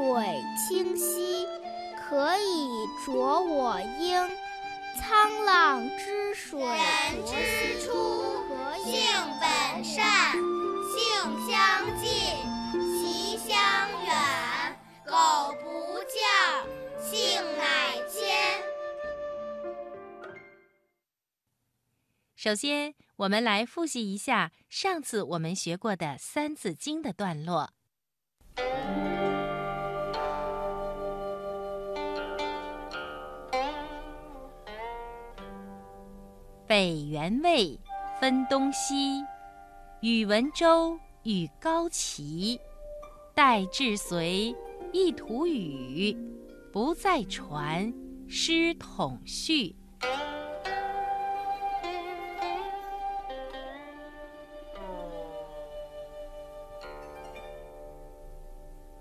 水清兮可以濯我缨沧浪之水人之初性本善性相近习相远苟不教性乃迁首先我们来复习一下上次我们学过的三字经的段落北元魏，分东西。宇文周与高齐，戴至隋，一图语，不再传，师统序。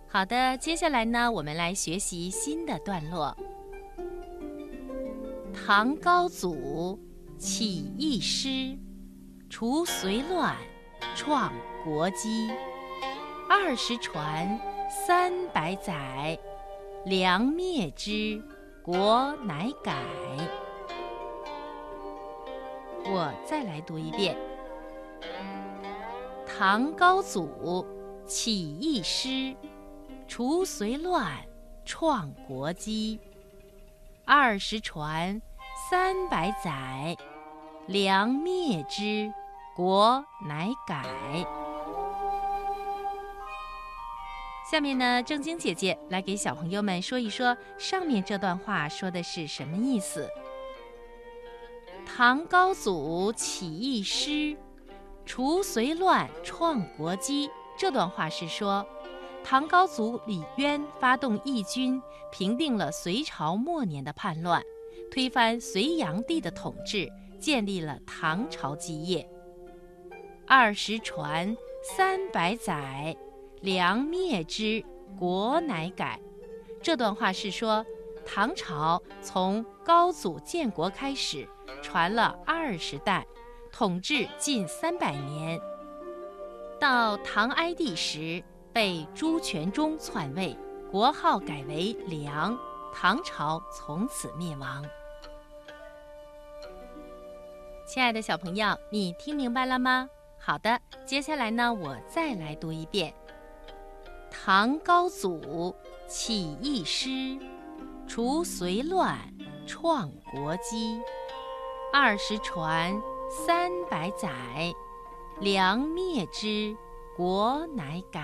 好的，接下来呢，我们来学习新的段落。唐高祖起义师，除隋乱，创国基。二十传，三百载，梁灭之，国乃改。我再来读一遍：唐高祖起义师。除隋乱，创国基。二十传，三百载，梁灭之，国乃改。下面呢，正经姐姐来给小朋友们说一说上面这段话说的是什么意思。唐高祖起义师，除隋乱，创国基。这段话是说。唐高祖李渊发动义军，平定了隋朝末年的叛乱，推翻隋炀帝的统治，建立了唐朝基业。二十传，三百载，梁灭之，国乃改。这段话是说，唐朝从高祖建国开始，传了二十代，统治近三百年，到唐哀帝时。被朱全忠篡位，国号改为梁，唐朝从此灭亡。亲爱的小朋友你听明白了吗？好的接下来呢我再来读一遍。唐高祖起义师除隋乱创国基。二十传三百载梁灭之国乃改。